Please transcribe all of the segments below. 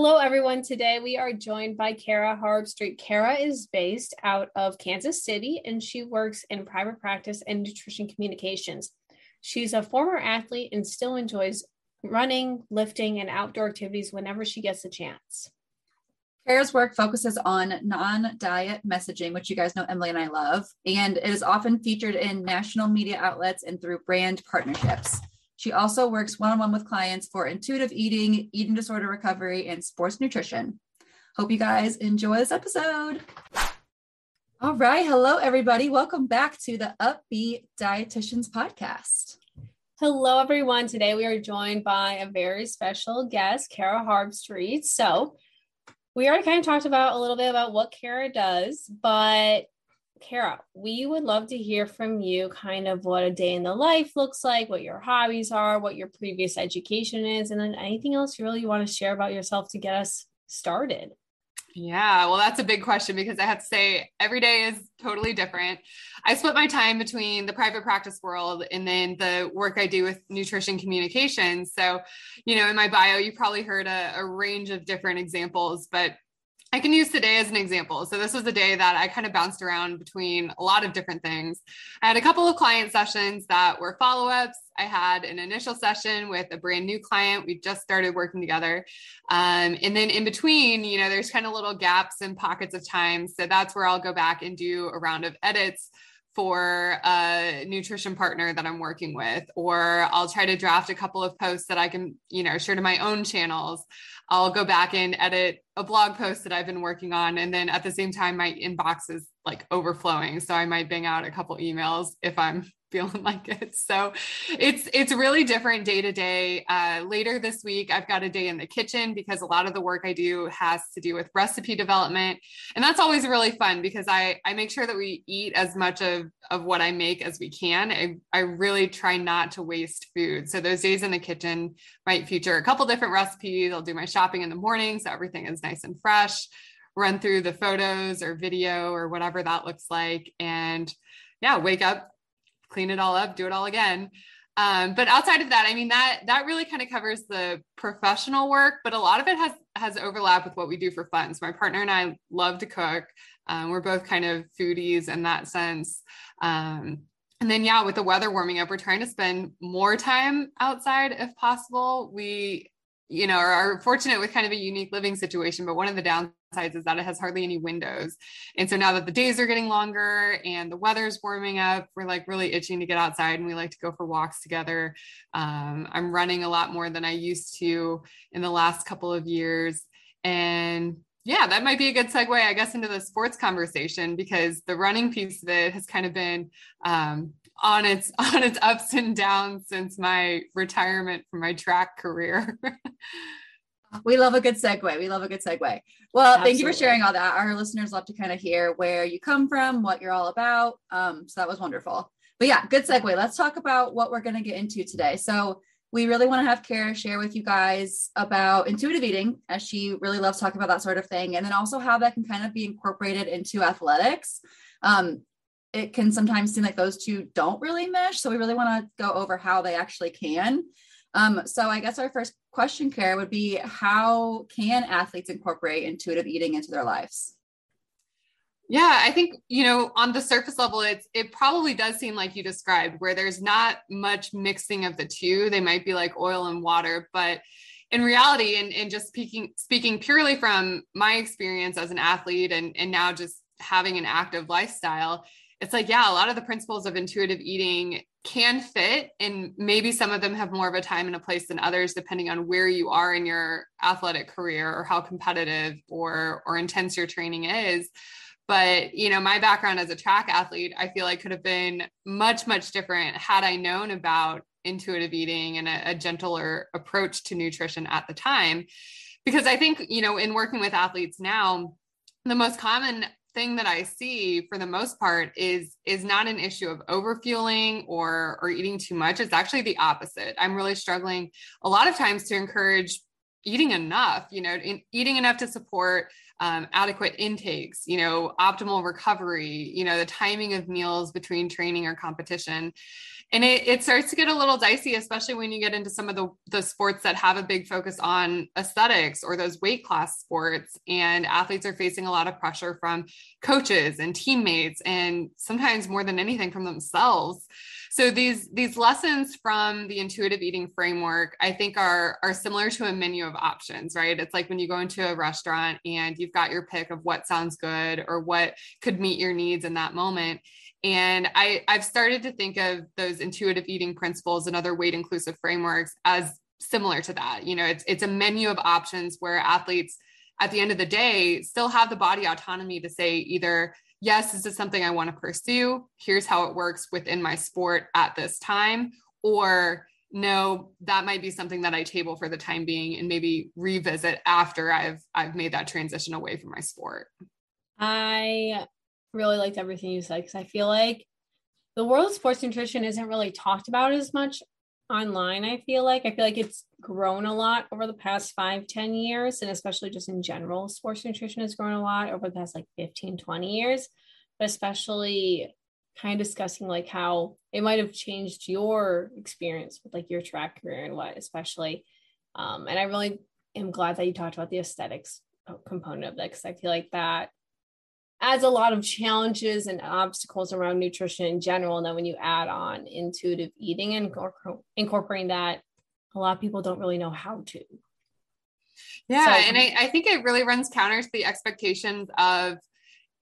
Hello, everyone. Today we are joined by Cara Harbstreet. Cara is based out of Kansas City and she works in private practice and nutrition communications. She's a former athlete and still enjoys running, lifting, and outdoor activities whenever she gets a chance. Cara's work focuses on non diet messaging, which you guys know Emily and I love, and it is often featured in national media outlets and through brand partnerships. She also works one on one with clients for intuitive eating, eating disorder recovery, and sports nutrition. Hope you guys enjoy this episode. All right. Hello, everybody. Welcome back to the Up-Beet Dietitians Podcast. Hello, everyone. Today we are joined by a very special guest, Cara Harbstreet. So, we already kind of talked about a little bit about what Cara does, but Cara, we would love to hear from you kind of what a day in the life looks like, what your hobbies are, what your previous education is, and then anything else you really want to share about yourself to get us started. Yeah, well, that's a big question because I have to say every day is totally different. I split my time between the private practice world and then the work I do with nutrition communications. So, you know, in my bio, you probably heard a, a range of different examples, but I can use today as an example. So this was a day that I kind of bounced around between a lot of different things. I had a couple of client sessions that were follow-ups. I had an initial session with a brand new client. We just started working together. Um, and then in between, you know, there's kind of little gaps and pockets of time. So that's where I'll go back and do a round of edits for a nutrition partner that I'm working with, or I'll try to draft a couple of posts that I can, you know, share to my own channels. I'll go back and edit a blog post that I've been working on. And then at the same time, my inbox is like overflowing. So I might bang out a couple emails if I'm feeling like it. So it's it's really different day to day. Uh, later this week, I've got a day in the kitchen because a lot of the work I do has to do with recipe development, and that's always really fun because I I make sure that we eat as much of of what I make as we can. I, I really try not to waste food. So those days in the kitchen might feature a couple different recipes. I'll do my shopping in the morning, so everything is nice and fresh. Run through the photos or video or whatever that looks like, and yeah, wake up clean it all up, do it all again. Um, but outside of that, I mean that that really kind of covers the professional work, but a lot of it has has overlap with what we do for fun. So my partner and I love to cook. Um, we're both kind of foodies in that sense. Um, and then yeah, with the weather warming up, we're trying to spend more time outside if possible. We you know, are, fortunate with kind of a unique living situation. But one of the downsides is that it has hardly any windows. And so now that the days are getting longer and the weather's warming up, we're like really itching to get outside and we like to go for walks together. Um, I'm running a lot more than I used to in the last couple of years. And yeah, that might be a good segue, I guess, into the sports conversation because the running piece of it has kind of been um, on its on its ups and downs since my retirement from my track career. we love a good segue. We love a good segue. Well, Absolutely. thank you for sharing all that. Our listeners love to kind of hear where you come from, what you're all about. Um, so that was wonderful. But yeah, good segue. Let's talk about what we're going to get into today. So we really want to have Cara share with you guys about intuitive eating, as she really loves talking about that sort of thing, and then also how that can kind of be incorporated into athletics. Um, it can sometimes seem like those two don't really mesh. So we really want to go over how they actually can. Um, so I guess our first question, Cara, would be how can athletes incorporate intuitive eating into their lives? Yeah, I think, you know, on the surface level, it's it probably does seem like you described, where there's not much mixing of the two. They might be like oil and water, but in reality, and, and just speaking speaking purely from my experience as an athlete and, and now just having an active lifestyle, it's like, yeah, a lot of the principles of intuitive eating can fit, and maybe some of them have more of a time and a place than others, depending on where you are in your athletic career or how competitive or or intense your training is. But you know, my background as a track athlete, I feel like could have been much, much different had I known about intuitive eating and a, a gentler approach to nutrition at the time. Because I think, you know, in working with athletes now, the most common thing that I see for the most part is is not an issue of overfueling or or eating too much. It's actually the opposite. I'm really struggling a lot of times to encourage eating enough, you know, in, eating enough to support um, adequate intakes, you know, optimal recovery, you know, the timing of meals between training or competition. And it, it starts to get a little dicey especially when you get into some of the, the sports that have a big focus on aesthetics or those weight class sports. And athletes are facing a lot of pressure from coaches and teammates and sometimes more than anything from themselves so these these lessons from the intuitive eating framework i think are are similar to a menu of options right it's like when you go into a restaurant and you've got your pick of what sounds good or what could meet your needs in that moment and I, I've started to think of those intuitive eating principles and other weight inclusive frameworks as similar to that. You know, it's it's a menu of options where athletes at the end of the day still have the body autonomy to say either yes this is something i want to pursue. Here's how it works within my sport at this time. Or no that might be something that i table for the time being and maybe revisit after i've i've made that transition away from my sport. I really liked everything you said because I feel like the world of sports nutrition isn't really talked about as much online. I feel like I feel like it's grown a lot over the past five ten years, and especially just in general, sports nutrition has grown a lot over the past like 15, 20 years, but especially kind of discussing like how it might have changed your experience with like your track career and what especially um, and i really am glad that you talked about the aesthetics component of that because i feel like that adds a lot of challenges and obstacles around nutrition in general. And then when you add on intuitive eating and incorporating that, a lot of people don't really know how to. Yeah. So, and I, I think it really runs counter to the expectations of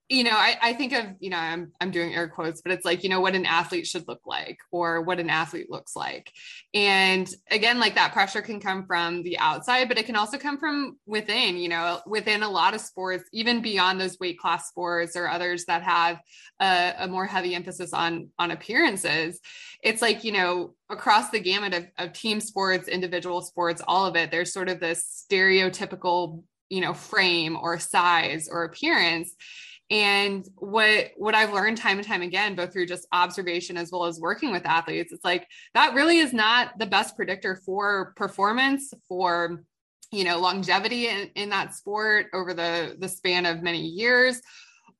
you know, I, I think of, you know, I'm, I'm doing air quotes, but it's like, you know, what an athlete should look like or what an athlete looks like. And again, like that pressure can come from the outside, but it can also come from within, you know, within a lot of sports, even beyond those weight class sports or others that have a, a more heavy emphasis on, on appearances. It's like, you know, across the gamut of, of team sports, individual sports, all of it, there's sort of this stereotypical you know frame or size or appearance and what what i've learned time and time again both through just observation as well as working with athletes it's like that really is not the best predictor for performance for you know longevity in, in that sport over the the span of many years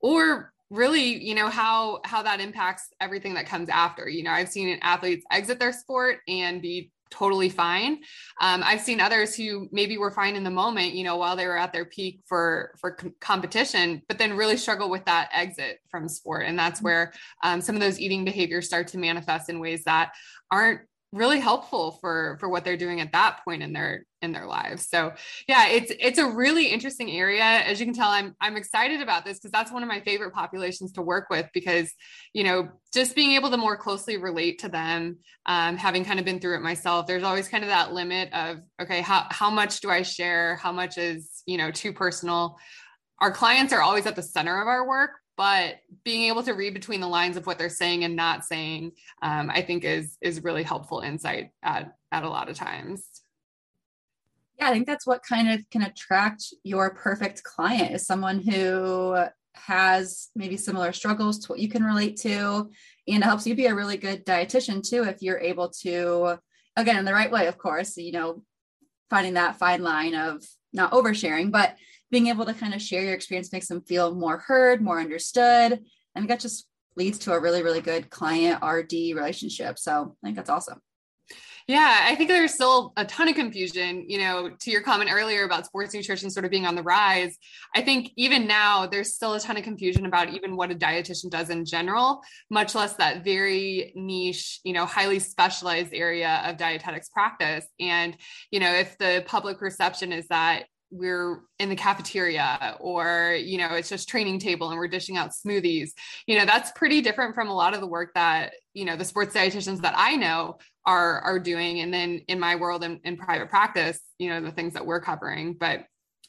or really you know how how that impacts everything that comes after. You know i've seen athletes exit their sport and be totally fine. Um, I've seen others who maybe were fine in the moment, you know, while they were at their peak for for com- competition, but then really struggle with that exit from sport, and that's mm-hmm. where um, some of those eating behaviors start to manifest in ways that aren't really helpful for for what they're doing at that point in their in their lives. So yeah it's it's a really interesting area. As you can tell i'm i'm excited about this because that's one of my favorite populations to work with because you know just being able to more closely relate to them um, having kind of been through it myself there's always kind of that limit of okay how how much do i share? How much is you know too personal? Our clients are always at the center of our work but being able to read between the lines of what they're saying and not saying um, i think is is really helpful insight at at a lot of times. Yeah i think that's what kind of can attract your perfect client is someone who has maybe similar struggles to what you can relate to. And it helps you be a really good dietitian too if you're able to again in the right way of course you know finding that fine line of not oversharing but being able to kind of share your experience makes them feel more heard, more understood. And that just leads to a really, really good client RD relationship. So I think that's awesome. Yeah, I think there's still a ton of confusion. You know, to your comment earlier about sports nutrition sort of being on the rise, I think even now there's still a ton of confusion about even what a dietitian does in general, much less that very niche, you know, highly specialized area of dietetics practice. And, you know, if the public perception is that we're in the cafeteria or you know it's just training table and we're dishing out smoothies. You know that's pretty different from a lot of the work that you know the sports dietitians that i know are are doing. And then in my world in, in private practice you know the things that we're covering. But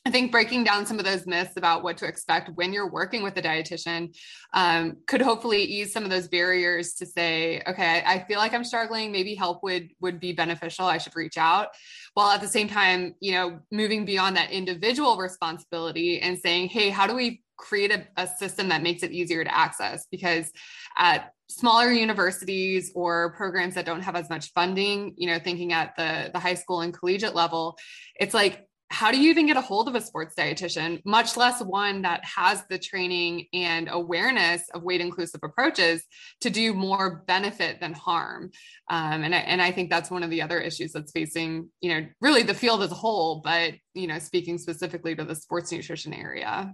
I think breaking down some of those myths about what to expect when you're working with a dietitian um, could hopefully ease some of those barriers to say, okay, I, feel like I'm struggling. Maybe help would would be beneficial. I should reach out. While at the same time, you know, moving beyond that individual responsibility and saying, hey, how do we create a, a system that makes it easier to access? Because at smaller universities or programs that don't have as much funding, you know, thinking at the the high school and collegiate level, it's like how do you even get a hold of a sports dietitian, much less one that has the training and awareness of weight inclusive approaches to do more benefit than harm? Um, and, I, and I think that's one of the other issues that's facing, you know, really the field as a whole, but, you know, speaking specifically to the sports nutrition area.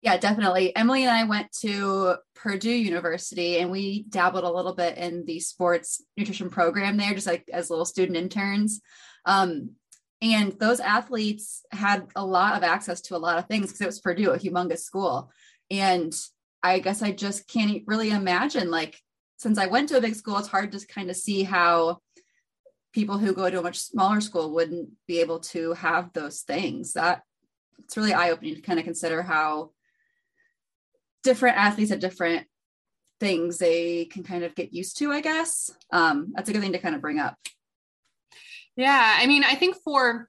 Yeah, definitely. Emily and I went to Purdue University and we dabbled a little bit in the sports nutrition program there, just like as little student interns. Um, and those athletes had a lot of access to a lot of things because it was Purdue, a humongous school. And I guess I just can't really imagine, like, since I went to a big school, it's hard to kind of see how people who go to a much smaller school wouldn't be able to have those things. That it's really eye opening to kind of consider how different athletes have different things they can kind of get used to, I guess. Um, that's a good thing to kind of bring up. Yeah. I mean, I think for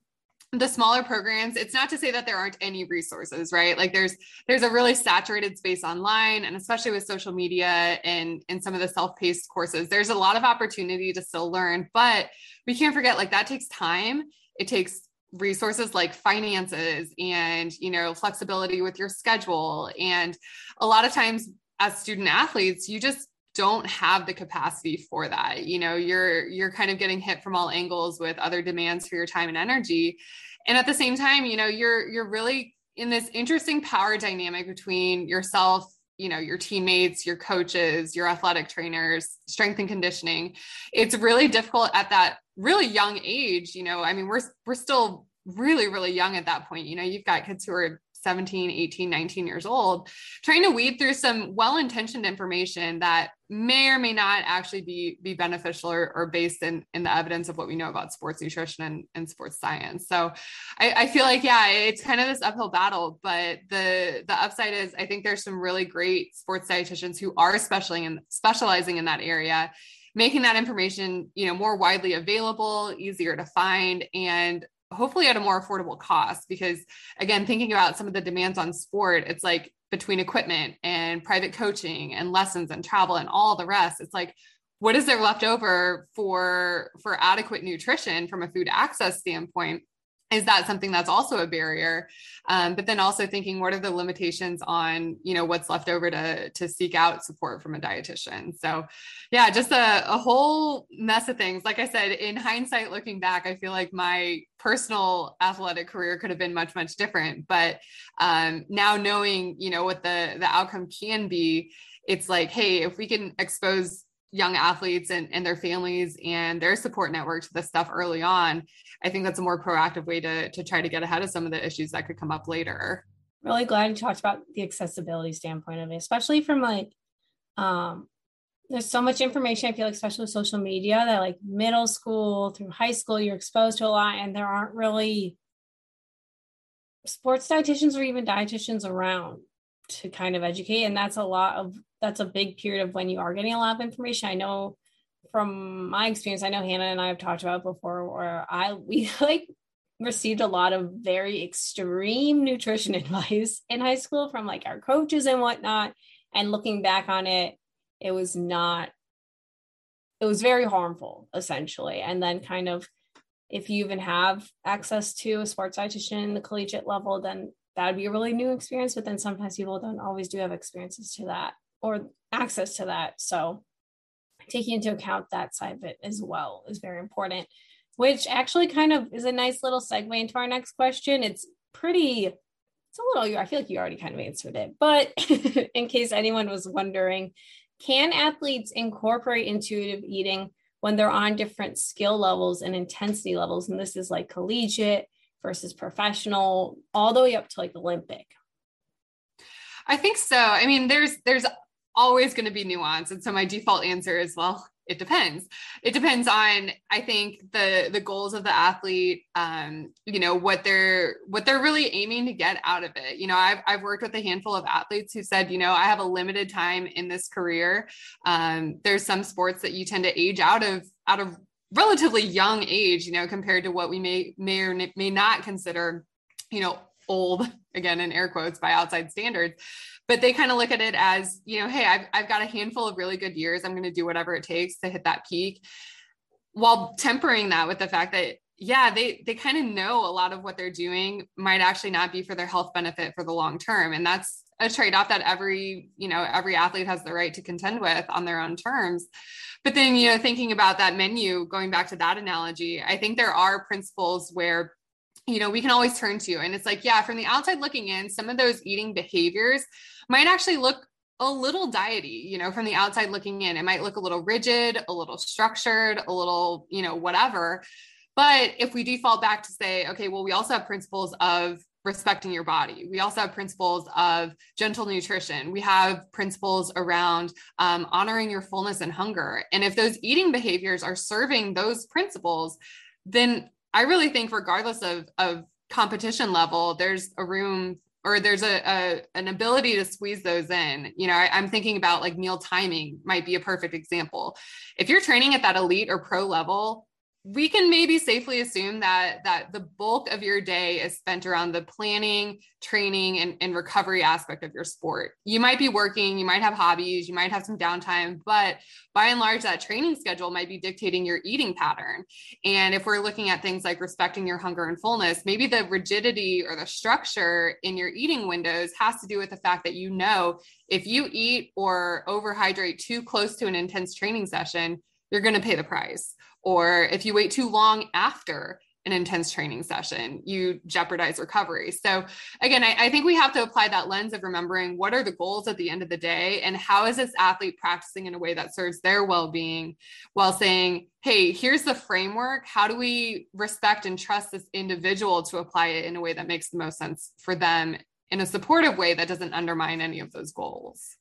the smaller programs it's not to say that there aren't any resources right like there's there's a really saturated space online and especially with social media and and some of the self-paced courses there's a lot of opportunity to still learn but we can't forget like that takes time it takes resources like finances and you know flexibility with your schedule and a lot of times as student athletes you just don't have the capacity for that. You know you're you're kind of getting hit from all angles with other demands for your time and energy. And at the same time you know you're you're really in this interesting power dynamic between yourself you know your teammates your coaches your athletic trainers strength and conditioning. It's really difficult at that really young age you know. I mean we're we're still really really young at that point. You know you've got kids who are 17, 18, 19 years old, trying to weed through some well-intentioned information that may or may not actually be, be beneficial or, or based in, in the evidence of what we know about sports nutrition and, and sports science. So I, I feel like, yeah, it's kind of this uphill battle, but the, the upside is I think there's some really great sports dietitians who are specializing in, specializing in that area making that information you know more widely available easier to find and hopefully at a more affordable cost because again thinking about some of the demands on sport it's like between equipment and private coaching and lessons and travel and all the rest it's like what is there left over for for adequate nutrition from a food access standpoint is that something that's also a barrier? Um, but then also thinking what are the limitations on you know what's left over to to seek out support from a dietitian? So yeah just a, a whole mess of things. Like i said in hindsight looking back i feel like my personal athletic career could have been much much different. But um, now knowing you know what the the outcome can be it's like hey if we can expose young athletes and, and their families and their support network to this stuff early on, I think that's a more proactive way to, to try to get ahead of some of the issues that could come up later. Really glad you talked about the accessibility standpoint of it, especially from like, um, there's so much information. I feel like, especially with social media, that like middle school through high school, you're exposed to a lot, and there aren't really sports dietitians or even dietitians around to kind of educate. And that's a lot of that's a big period of when you are getting a lot of information. I know from my experience, I know Hannah and I have talked about before where I we like received a lot of very extreme nutrition advice in high school from like our coaches and whatnot. And looking back on it, it was not, it was very harmful essentially. And then kind of if you even have access to a sports dietitian the collegiate level, then that would be a really new experience. But then sometimes people don't always do have experiences to that or access to that. So taking into account that side of it as well is very important, which actually kind of is a nice little segue into our next question. It's pretty, it's a little, I feel like you already kind of answered it, but in case anyone was wondering, can athletes incorporate intuitive eating when they're on different skill levels and intensity levels? And this is like collegiate versus professional, all the way up to like Olympic. I think so. I mean, there's there's always going to be nuanced. And so my default answer is, well, it depends. It depends on, I think, the the goals of the athlete. Um, you know what they're what they're really aiming to get out of it. You know, I've I've worked with a handful of athletes who said, you know, I have a limited time in this career. Um, there's some sports that you tend to age out of out of relatively young age, you know, compared to what we may may or may not consider, you know, old again in air quotes by outside standards. But they kind of look at it as you know hey I've, I've got a handful of really good years. I'm going to do whatever it takes to hit that peak. While tempering that with the fact that yeah they they kind of know a lot of what they're doing might actually not be for their health benefit for the long term. And that's a trade-off that every you know every athlete has the right to contend with on their own terms. But then you know thinking about that menu going back to that analogy i think there are principles where you know we can always turn to and it's like yeah from the outside looking in some of those eating behaviors might actually look a little diety you know from the outside looking in. It might look a little rigid a little structured a little you know whatever. But if we default back to say okay well we also have principles of respecting your body. We also have principles of gentle nutrition. We have principles around um, honoring your fullness and hunger. And if those eating behaviors are serving those principles then I really think regardless of of competition level, there's a room or there's a, a an ability to squeeze those in. You know, I, I'm thinking about like meal timing might be a perfect example. If you're training at that elite or pro level, we can maybe safely assume that that the bulk of your day is spent around the planning training and, and recovery aspect of your sport. You might be working you might have hobbies you might have some downtime but by and large that training schedule might be dictating your eating pattern. And if we're looking at things like respecting your hunger and fullness maybe the rigidity or the structure in your eating windows has to do with the fact that you know if you eat or overhydrate too close to an intense training session you're going to pay the price or if you wait too long after an intense training session, you jeopardize recovery. So, again, I, I, think we have to apply that lens of remembering what are the goals at the end of the day and how is this athlete practicing in a way that serves their well being while saying, hey, here's the framework. How do we respect and trust this individual to apply it in a way that makes the most sense for them in a supportive way that doesn't undermine any of those goals?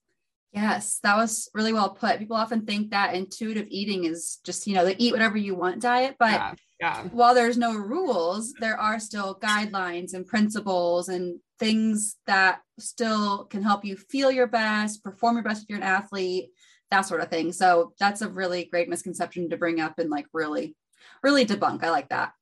Yes, that was really well put. People often think that intuitive eating is just, you know, the eat whatever you want diet. But yeah, yeah. while there's no rules, there are still guidelines and principles and things that still can help you feel your best, perform your best if you're an athlete, that sort of thing. So that's a really great misconception to bring up and like really, really debunk. I like that.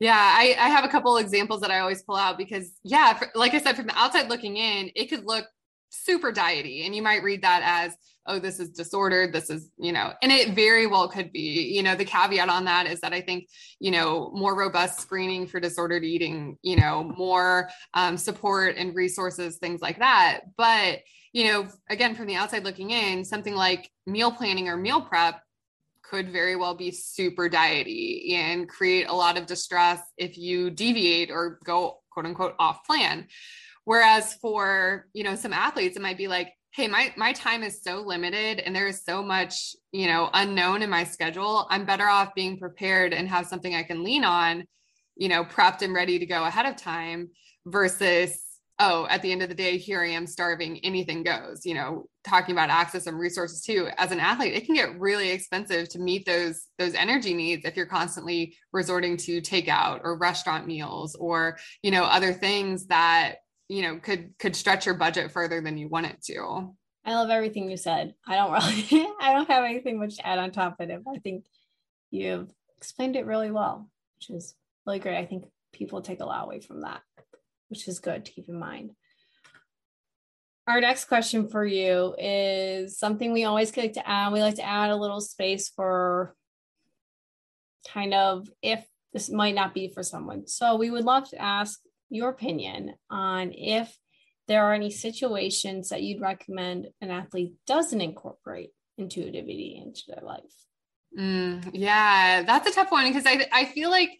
Yeah, I, I have a couple examples that I always pull out because, yeah, for, like I said, from the outside looking in, it could look super diety and you might read that as oh this is disordered this is you know and it very well could be. You know the caveat on that is that i think you know more robust screening for disordered eating you know more um, support and resources things like that. But you know again from the outside looking in something like meal planning or meal prep could very well be super diety and create a lot of distress if you deviate or go quote unquote off plan Whereas for, you know, some athletes, it might be like, hey, my my time is so limited and there is so much, you know, unknown in my schedule. I'm better off being prepared and have something I can lean on, you know, prepped and ready to go ahead of time versus oh, at the end of the day, here I am starving, anything goes, you know, talking about access and resources too. As an athlete, it can get really expensive to meet those those energy needs if you're constantly resorting to takeout or restaurant meals or, you know, other things that you know could could stretch your budget further than you want it to. I love everything you said. I don't really i don't have anything much to add on top of it. I think you've explained it really well which is really great. I think people take a lot away from that which is good to keep in mind. Our next question for you is something we always like to add we like to add a little space for kind of if this might not be for someone. So we would love to ask your opinion on if there are any situations that you'd recommend an athlete doesn't incorporate intuitivity into their life. Mm, yeah, that's a tough one because I I feel like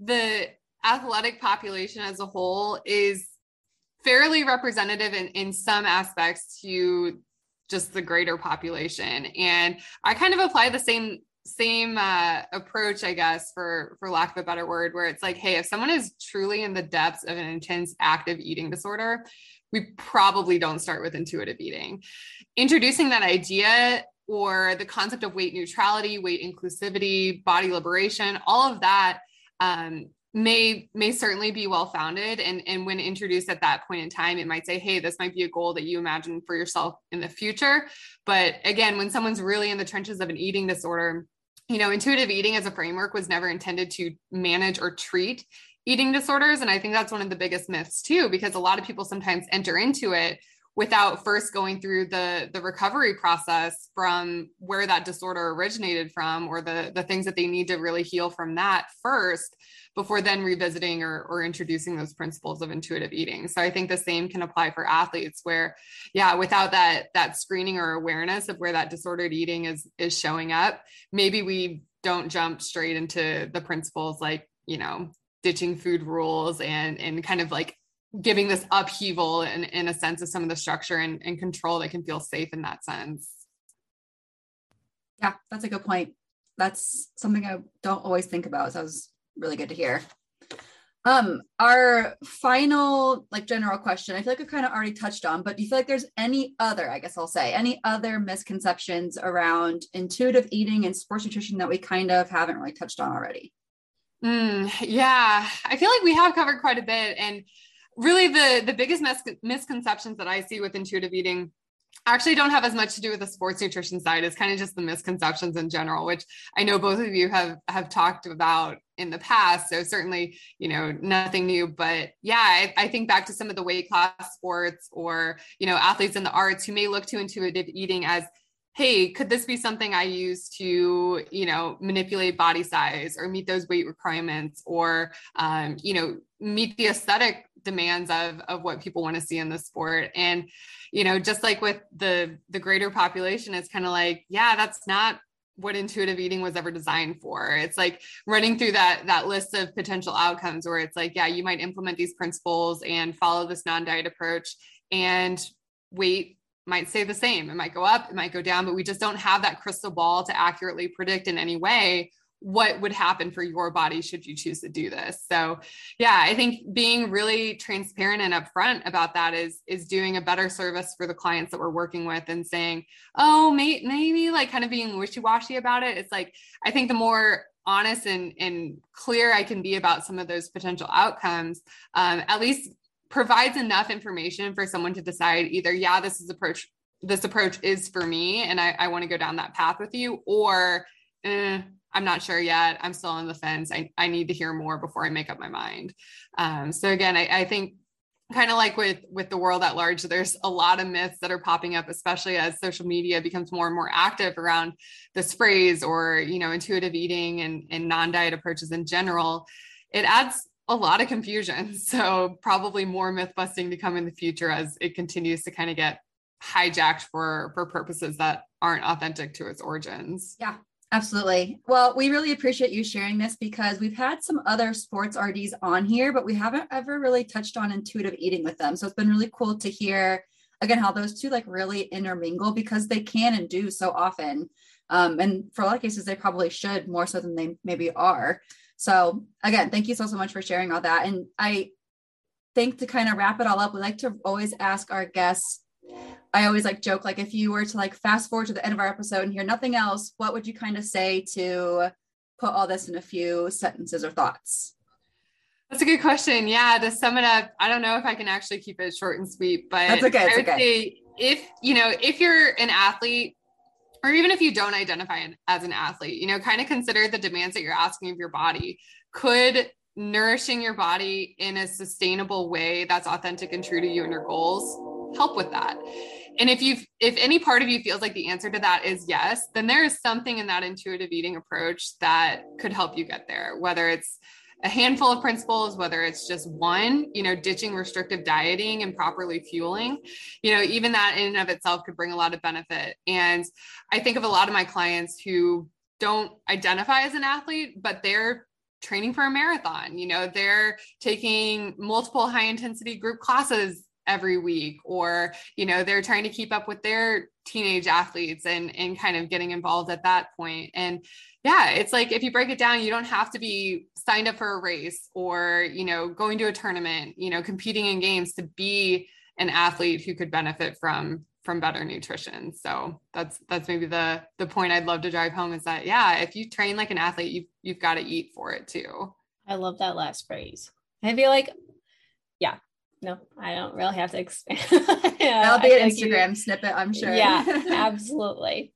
the athletic population as a whole is fairly representative in, in some aspects to just the greater population. And I kind of apply the same same uh, approach, I guess, for for lack of a better word, where it's like, hey, if someone is truly in the depths of an intense active eating disorder, we probably don't start with intuitive eating. Introducing that idea or the concept of weight neutrality, weight inclusivity, body liberation, all of that um, may may certainly be well founded and and when introduced at that point in time it might say hey this might be a goal that you imagine for yourself in the future but again when someone's really in the trenches of an eating disorder you know intuitive eating as a framework was never intended to manage or treat eating disorders. And i think that's one of the biggest myths too because a lot of people sometimes enter into it without first going through the the recovery process from where that disorder originated from or the the things that they need to really heal from that first before then revisiting or, or introducing those principles of intuitive eating. So i think the same can apply for athletes where yeah without that that screening or awareness of where that disordered eating is is showing up maybe we don't jump straight into the principles like you know ditching food rules and and kind of like giving this upheaval in, in a sense of some of the structure and, and control that can feel safe in that sense. Yeah, that's a good point. That's something I don't always think about. So that was really good to hear. Um, our final like general question, I feel like I kind of already touched on, but do you feel like there's any other, I guess I'll say, any other misconceptions around intuitive eating and sports nutrition that we kind of haven't really touched on already? Mm, yeah, I feel like we have covered quite a bit. And really the the biggest mis- misconceptions that I see with intuitive eating actually don't have as much to do with the sports nutrition side. It's kind of just the misconceptions in general which i know both of you have have talked about in the past. So certainly you know nothing new but yeah I, I, think back to some of the weight class sports or you know athletes in the arts who may look to intuitive eating as hey could this be something i use to you know manipulate body size or meet those weight requirements or um, you know meet the aesthetic demands of of what people want to see in the sport? And you know just like with the the greater population it's kind of like yeah that's not what intuitive eating was ever designed for. It's like running through that that list of potential outcomes where it's like yeah you might implement these principles and follow this non-diet approach and weight might stay the same. It might go up it might go down but we just don't have that crystal ball to accurately predict in any way what would happen for your body should you choose to do this. So yeah i think being really transparent and upfront about that is is doing a better service for the clients that we're working with and saying oh may, maybe like kind of being wishy-washy about it. It's like i think the more honest and and clear i can be about some of those potential outcomes um, at least provides enough information for someone to decide either yeah this is approach this approach is for me and i, I want to go down that path with you or eh, I'm not sure yet. I'm still on the fence. I, I need to hear more before I make up my mind. Um, so again, I, I think kind of like with with the world at large there's a lot of myths that are popping up especially as social media becomes more and more active around this phrase or you know intuitive eating and, and non-diet approaches in general it adds a lot of confusion so probably more myth busting to come in the future as it continues to kind of get hijacked for for purposes that aren't authentic to its origins yeah Absolutely. Well, we really appreciate you sharing this because we've had some other sports RDs on here, but we haven't ever really touched on intuitive eating with them. So it's been really cool to hear again how those two like really intermingle because they can and do so often. Um, and for a lot of cases, they probably should more so than they maybe are. So again, thank you so so much for sharing all that. And I think to kind of wrap it all up, we like to always ask our guests I always like joke like if you were to like fast forward to the end of our episode and hear nothing else, what would you kind of say to put all this in a few sentences or thoughts? That's a good question. Yeah, to sum it up, I don't know if I can actually keep it short and sweet, but That's okay. I would okay. say if you know if you're an athlete or even if you don't identify as an athlete, you know, kind of consider the demands that you're asking of your body. Could nourishing your body in a sustainable way that's authentic and true to you and your goals help with that? and if you've, if any part of you feels like the answer to that is yes then there is something in that intuitive eating approach that could help you get there whether it's a handful of principles whether it's just one you know ditching restrictive dieting and properly fueling you know even that in and of itself could bring a lot of benefit. And i think of a lot of my clients who don't identify as an athlete but they're training for a marathon you know they're taking multiple high intensity group classes every week or you know they're trying to keep up with their teenage athletes and and kind of getting involved at that point. And yeah it's like if you break it down you don't have to be signed up for a race or you know going to a tournament you know competing in games to be an athlete who could benefit from from better nutrition. So that's that's maybe the the point I'd love to drive home is that yeah, if you train like an athlete, you you've got to eat for it too. I love that last phrase. I feel like, yeah, no, I don't really have to expand. yeah, That'll be an Instagram like you, snippet, I'm sure. Yeah, absolutely.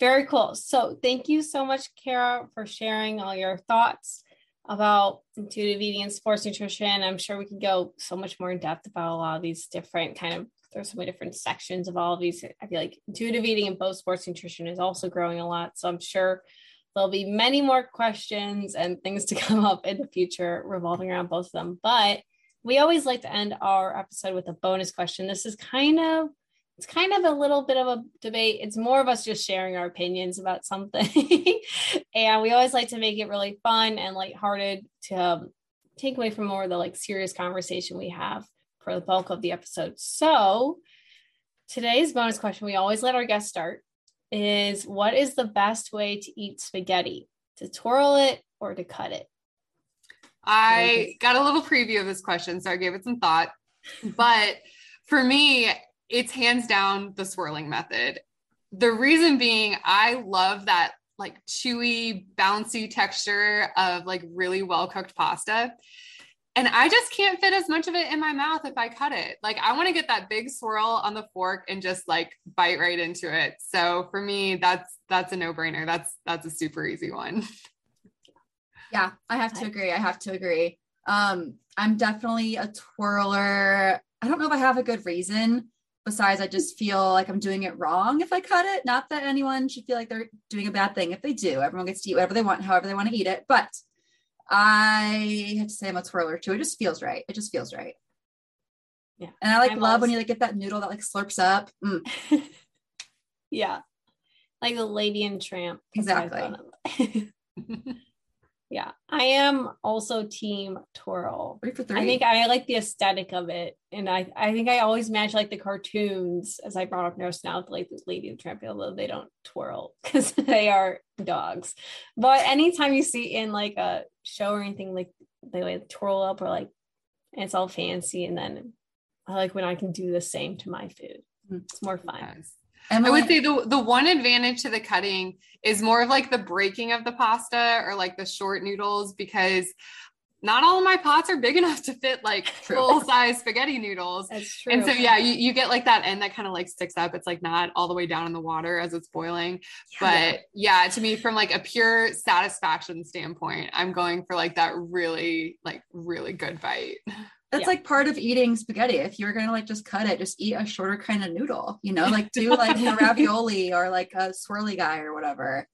Very cool. So thank you so much, Cara, for sharing all your thoughts about intuitive eating and sports nutrition. I'm sure we could go so much more in depth about a lot of these different kind of there's so many different sections of all of these. I feel like intuitive eating and both sports nutrition is also growing a lot. So I'm sure there'll be many more questions and things to come up in the future revolving around both of them. But we always like to end our episode with a bonus question. This is kind of it's kind of a little bit of a debate. It's more of us just sharing our opinions about something. and we always like to make it really fun and lighthearted to um, take away from more of the like serious conversation we have for the bulk of the episode. So today's bonus question we always let our guests start is what is the best way to eat spaghetti? To twirl it or to cut it? I got a little preview of this question, so I gave it some thought. But for me, it's hands down the swirling method. The reason being, I love that like chewy, bouncy texture of like really well cooked pasta. And I just can't fit as much of it in my mouth if I cut it. Like I want to get that big swirl on the fork and just like bite right into it. So for me, that's that's a no-brainer. That's that's a super easy one. Yeah, I have to agree. I have to agree. Um, I'm definitely a twirler. I don't know if I have a good reason besides I just feel like I'm doing it wrong if I cut it. Not that anyone should feel like they're doing a bad thing if they do. Everyone gets to eat whatever they want, however they want to eat it. But I have to say I'm a twirler too. It just feels right. It just feels right. Yeah. And I like I'm love when you like get that noodle that like slurps up. Mm. yeah. Like the lady and tramp. Exactly. Yeah, I am also team twirl. Three for three. I think I like the aesthetic of it, and I I think I always match like the cartoons as I brought up Nurse now, like the Lady and Tramp, although they don't twirl because they are dogs. But anytime you see in like a show or anything, like they like twirl up or like it's all fancy, and then I like when I can do the same to my food. Mm. It's more fun. Yes. Emily? I would say the the one advantage to the cutting is more of like the breaking of the pasta or like the short noodles because not all of my pots are big enough to fit like full size spaghetti noodles. That's true. And so yeah, you, you get like that end that kind of like sticks up. It's like not all the way down in the water as it's boiling. Yeah. But yeah, to me, from like a pure satisfaction standpoint, I'm going for like that really, like really good bite. That's yeah. like part of eating spaghetti. If you're gonna like just cut it, just eat a shorter kind of noodle, you know, like do like a ravioli or like a swirly guy or whatever.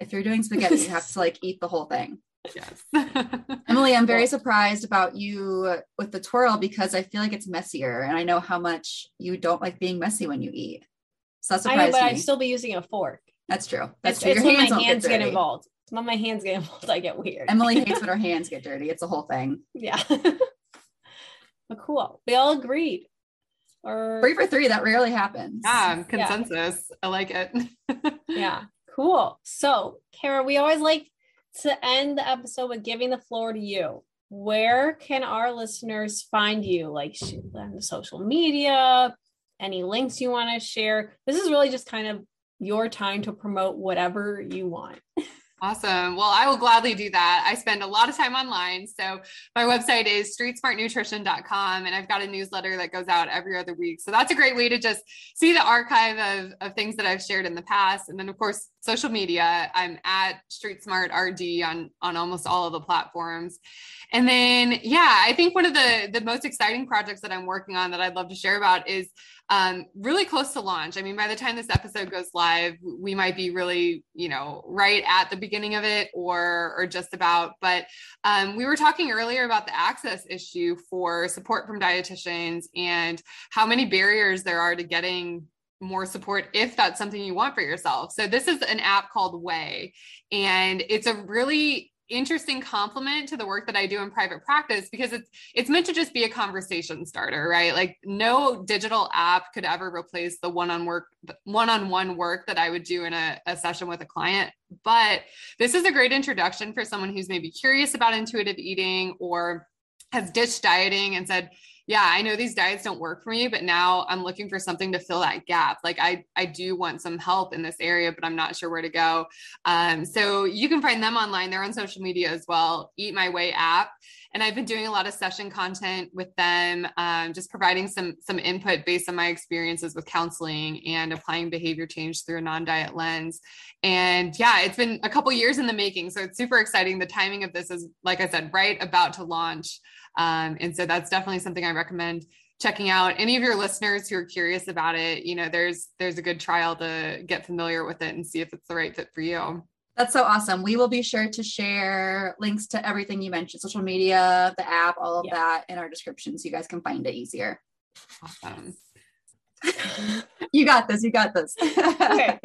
If you're doing spaghetti, you have to like eat the whole thing. Yes. Emily, I'm very surprised about you with the twirl because I feel like it's messier and I know how much you don't like being messy when you eat. So that's surprised I know, but me. I'd still be using a fork. That's true. That's it's, true. Your hands, my hands get, get involved. when my hands get involved, I get weird. Emily hates when her hands get dirty. It's a whole thing. Yeah. Cool. We all agreed. Or three for three. That rarely happens. Yeah, consensus. Yeah. I like it. yeah, cool. So, Cara, we always like to end the episode with giving the floor to you. Where can our listeners find you? Like on social media, any links you want to share? This is really just kind of your time to promote whatever you want. Awesome. Well, I will gladly do that. I spend a lot of time online. So my website is streetsmartnutrition.com and I've got a newsletter that goes out every other week. So that's a great way to just see the archive of, of things that I've shared in the past. And then of course, social media, I'm at streetsmartrd on, on almost all of the platforms. And then, yeah, I think one of the, the most exciting projects that I'm working on that I'd love to share about is um, really close to launch. I mean, by the time this episode goes live, we might be really, you know, right at the beginning of it or or just about. But um, we were talking earlier about the access issue for support from dietitians and how many barriers there are to getting more support if that's something you want for yourself. So this is an app called Way and it's a really interesting complement to the work that I do in private practice because it's it's meant to just be a conversation starter, right? Like no digital app could ever replace the one-on work one-on-one work that I would do in a, a session with a client. But this is a great introduction for someone who's maybe curious about intuitive eating or has ditched dieting and said, yeah, I know these diets don't work for me, but now I'm looking for something to fill that gap. Like I, I do want some help in this area, but I'm not sure where to go. Um, so you can find them online. They're on social media as well. Eat My Way app, and I've been doing a lot of session content with them, um, just providing some some input based on my experiences with counseling and applying behavior change through a non-diet lens. And yeah, it's been a couple years in the making, so it's super exciting. The timing of this is, like I said, right about to launch. Um, and so that's definitely something I recommend checking out. Any of your listeners who are curious about it you know there's there's a good trial to get familiar with it and see if it's the right fit for you. That's so awesome. We will be sure to share links to everything you mentioned social media the app all of yeah. that in our description so you guys can find it easier. Awesome. You got this you got this. Okay.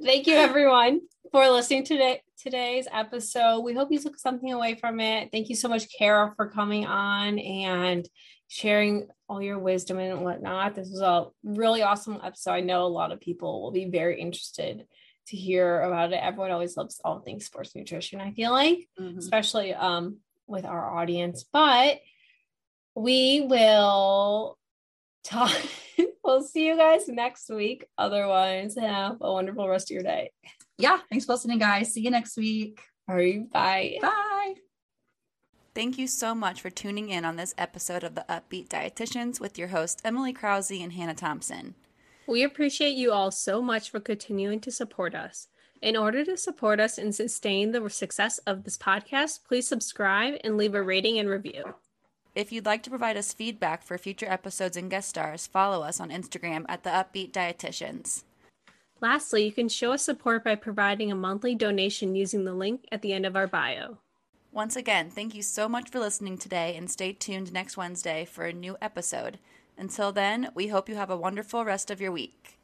Thank you everyone for listening to today's episode. We hope you took something away from it. Thank you so much, Cara, for coming on and sharing all your wisdom and whatnot. This was a really awesome episode. I know a lot of people will be very interested to hear about it. Everyone always loves all things sports nutrition, I feel like, mm-hmm. especially um, with our audience. But we will talk. we'll see you guys next week. Otherwise, have a wonderful rest of your day yeah, thanks for listening, guys. See you next week. All right, bye. Bye. Thank you so much for tuning in on this episode of the Up-Beet Dietitians with your hosts, Emily Krause and Hannah Thompson. We appreciate you all so much for continuing to support us. In order to support us and sustain the success of this podcast, please subscribe and leave a rating and review. If you'd like to provide us feedback for future episodes and guest stars, follow us on Instagram at the Up-Beet Dietitians. Lastly, you can show us support by providing a monthly donation using the link at the end of our bio. Once again, thank you so much for listening today and stay tuned next Wednesday for a new episode. Until then, we hope you have a wonderful rest of your week.